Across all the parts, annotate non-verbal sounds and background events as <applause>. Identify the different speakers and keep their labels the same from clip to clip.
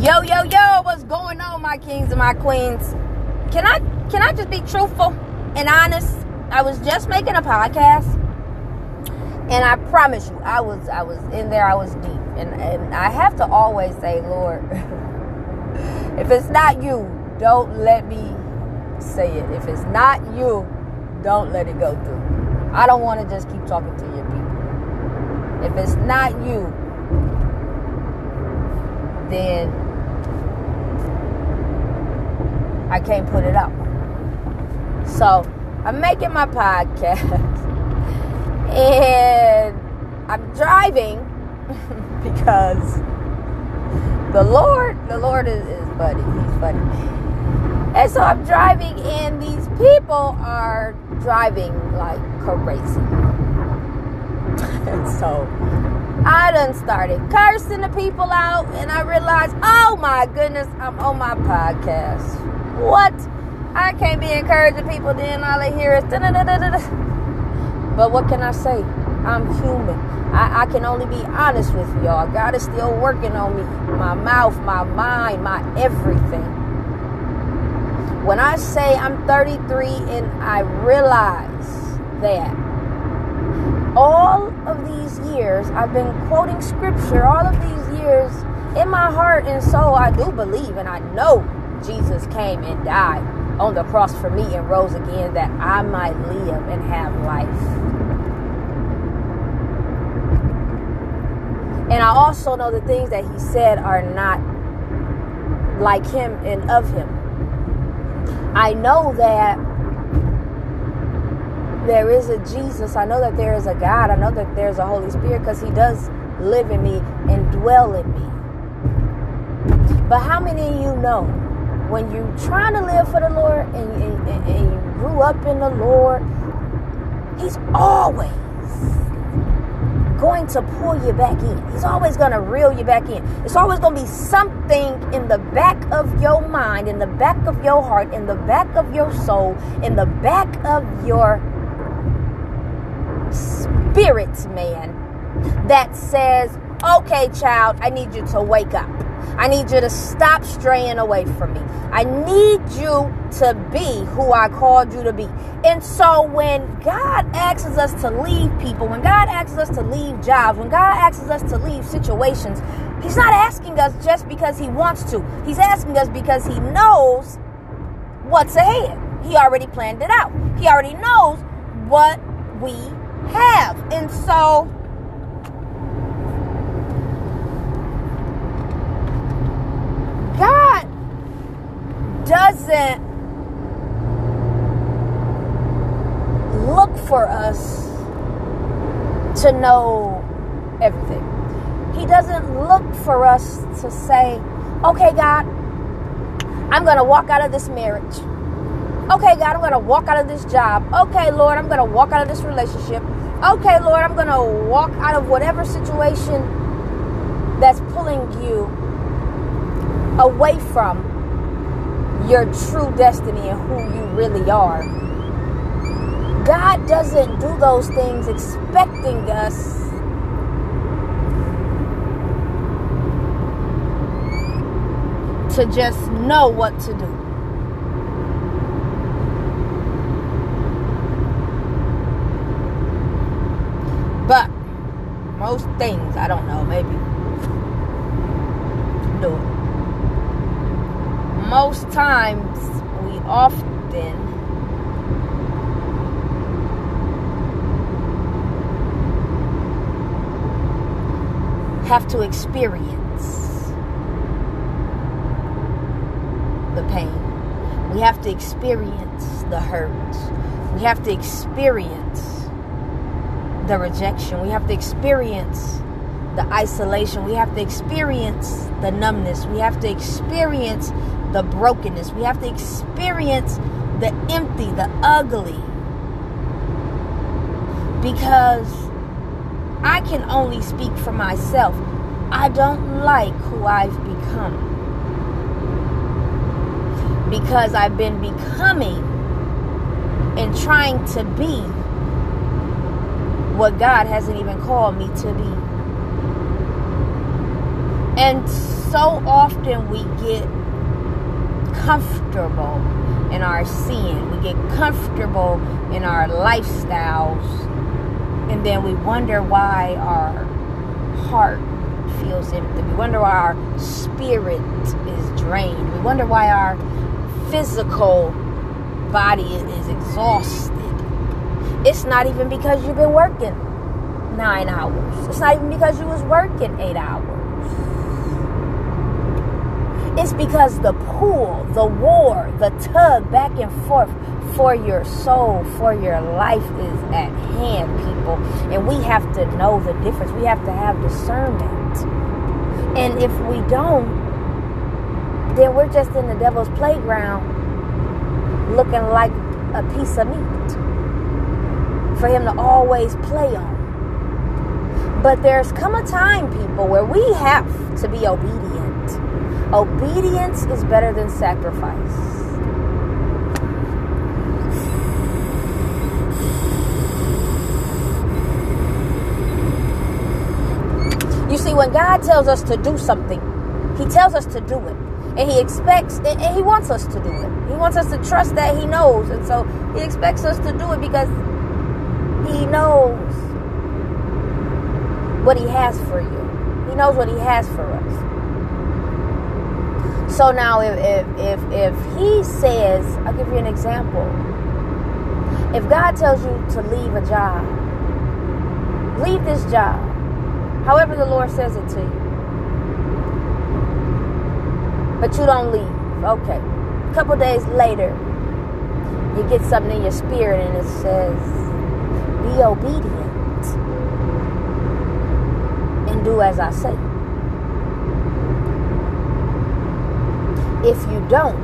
Speaker 1: Yo, yo, yo, what's going on, my kings and my queens? Can I can I just be truthful and honest? I was just making a podcast and I promise you, I was I was in there, I was deep. And and I have to always say, Lord, <laughs> if it's not you, don't let me say it. If it's not you, don't let it go through. I don't want to just keep talking to your people. If it's not you, then I can't put it up. So I'm making my podcast <laughs> and I'm driving <laughs> because the Lord, the Lord is, is funny. He's funny. And so I'm driving and these people are driving like crazy. <laughs> and so I done started cursing the people out and I realized, oh my goodness, I'm on my podcast. What? I can't be encouraging people, then all I hear is da-da-da-da-da. But what can I say? I'm human. I, I can only be honest with y'all. God is still working on me. My mouth, my mind, my everything. When I say I'm 33 and I realize that all of these years I've been quoting scripture, all of these years in my heart and soul, I do believe and I know Jesus came and died on the cross for me and rose again that I might live and have life. And I also know the things that he said are not like him and of him. I know that there is a Jesus. I know that there is a God. I know that there's a Holy Spirit because he does live in me and dwell in me. But how many of you know when you're trying to live for the Lord and, and, and you grew up in the Lord, He's always going to pull you back in. He's always going to reel you back in. It's always going to be something in the back of your mind, in the back of your heart, in the back of your soul, in the back of your spirit, man, that says, okay, child, I need you to wake up. I need you to stop straying away from me. I need you to be who I called you to be. And so when God asks us to leave people, when God asks us to leave jobs, when God asks us to leave situations, He's not asking us just because He wants to. He's asking us because He knows what's ahead. He already planned it out. He already knows what we have. And so God doesn't look for us to know everything. He doesn't look for us to say, okay, God, I'm going to walk out of this marriage. Okay, God, I'm going to walk out of this job. Okay, Lord, I'm going to walk out of this relationship. Okay, Lord, I'm going to walk out of whatever situation that's pulling you away from your true destiny and who you really are. God doesn't do those things expecting us to just know what to do. But most things, I don't know, maybe do it. Most times, we often have to experience the pain. We have to experience the hurt. We have to experience the rejection. We have to experience the isolation. We have to experience the numbness. We have to experience the brokenness. We have to experience the empty, the ugly. Because I can only speak for myself. I don't like who I've become. Because I've been becoming and trying to be what God hasn't even called me to be. And so often we get comfortable in our sin. We get comfortable in our lifestyles. And then we wonder why our heart feels empty. We wonder why our spirit is drained. We wonder why our physical body is exhausted. It's not even because you've been working nine hours. It's not even because you was working eight hours. It's because the pull, the war, the tug back and forth for your soul, for your life is at hand, people. And we have to know the difference. We have to have discernment. And if we don't, then we're just in the devil's playground looking like a piece of meat for him to always play on. But there's come a time, people, where we have to be obedient Obedience is better than sacrifice. You see, when God tells us to do something, He tells us to do it. And He expects, and He wants us to do it. He wants us to trust that He knows. And so He expects us to do it because He knows what He has for you. He knows what He has for us. So now, if, if, if, if he says, I'll give you an example. If God tells you to leave a job, leave this job, however the Lord says it to you, but you don't leave. Okay. A couple days later, you get something in your spirit and it says, be obedient and do as I say. If you don't.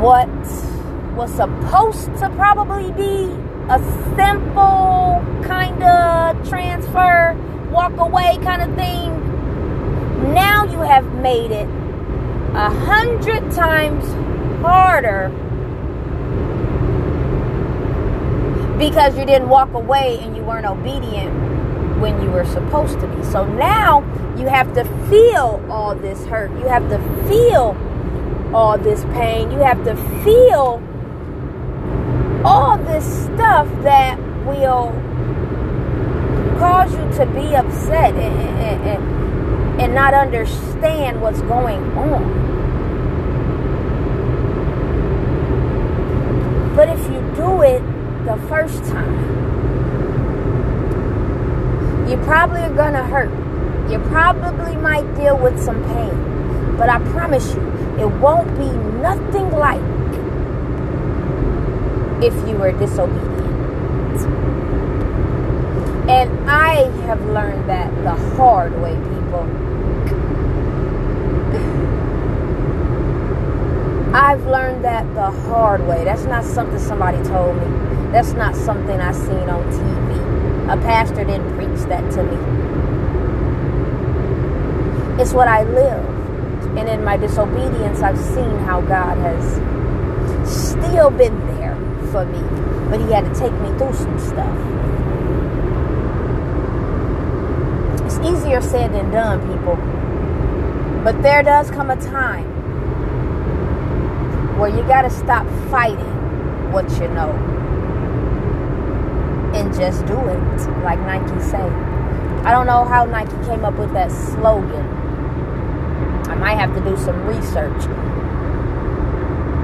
Speaker 1: What was supposed to probably be a simple kind of transfer, walk away kind of thing, now you have made it a hundred times harder because you didn't walk away and you weren't obedient when you were supposed to be. So now you have to feel all this hurt. You have to feel all this pain. You have to feel all this stuff that will cause you to be upset and, and, and, and not understand what's going on. But if you do it the first time, you probably are going to hurt you probably might deal with some pain, but I promise you, it won't be nothing like if you were disobedient. And I have learned that the hard way, people. I've learned that the hard way. That's not something somebody told me. That's not something I seen on TV. A pastor didn't preach that to me. It's what I live. And in my disobedience, I've seen how God has still been there for me. But He had to take me through some stuff. It's easier said than done, people. But there does come a time where you got to stop fighting what you know and just do it, like Nike say. I don't know how Nike came up with that slogan I might have to do some research.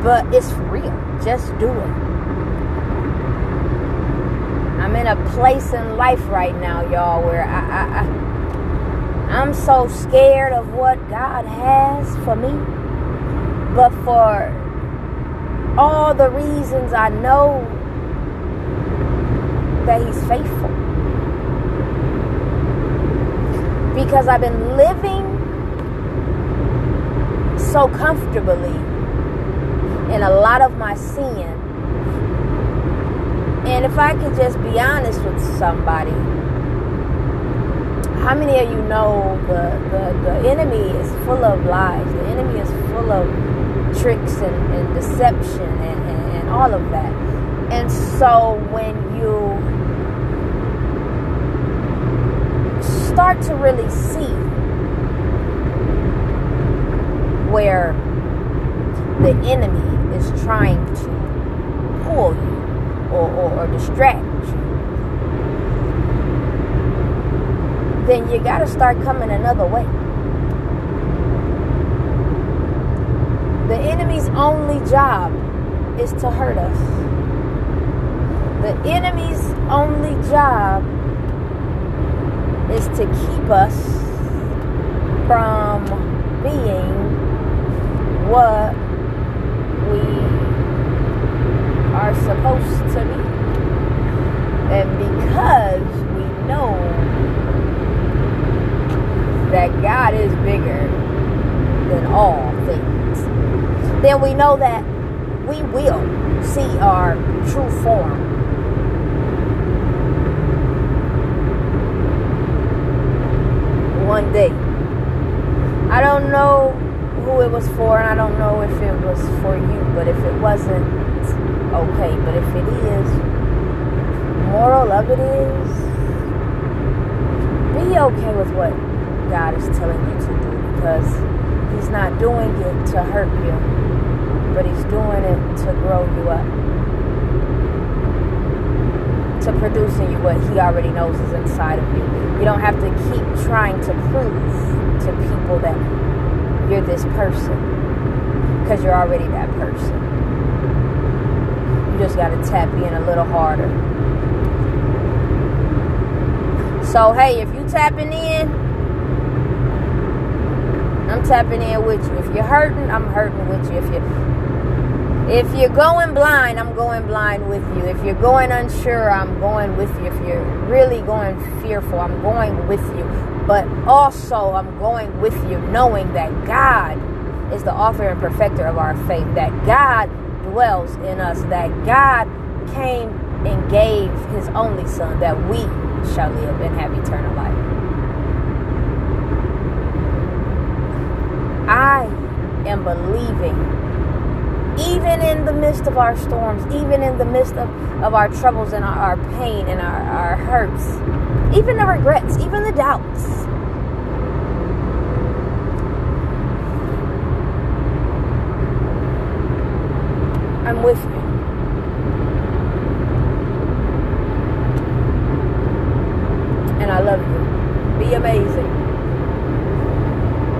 Speaker 1: But it's real. Just do it. I'm in a place in life right now, y'all, where I, I, I I'm so scared of what God has for me. But for all the reasons I know that He's faithful. Because I've been living so comfortably in a lot of my sin. And if I could just be honest with somebody, how many of you know the, the, the enemy is full of lies? The enemy is full of tricks and, and deception and, and, and all of that. And so when you start to really see where the enemy is trying to pull you or, or, or distract you, then you got to start coming another way. The enemy's only job is to hurt us. The enemy's only job is to keep us from being what we are supposed to be. And because we know that God is bigger than all things, then we know that we will see our true form. One day. I don't know who it was for, and I don't know if it was for you, but if it wasn't, it's okay. But if it is, moral of it is, be okay with what God is telling you to do because He's not doing it to hurt you, but He's doing it to grow you up, to producing you what He already knows is inside of you. You don't have to keep trying to prove to people that you're this person because you're already that person. You just got to tap in a little harder. So, hey, if you tapping in, I'm tapping in with you. If you're hurting, I'm hurting with you. If you if you're going blind, I'm going blind with you. If you're going unsure, I'm going with you. If you're really going fearful, I'm going with you. But also, I'm going with you knowing that God is the author and perfecter of our faith, that God dwells in us, that God came and gave his only Son that we shall live and have eternal life. I am believing, even in the midst of our storms, even in the midst of, of our troubles and our, our pain and our, our hurts, even the regrets, even the doubts. I'm with you.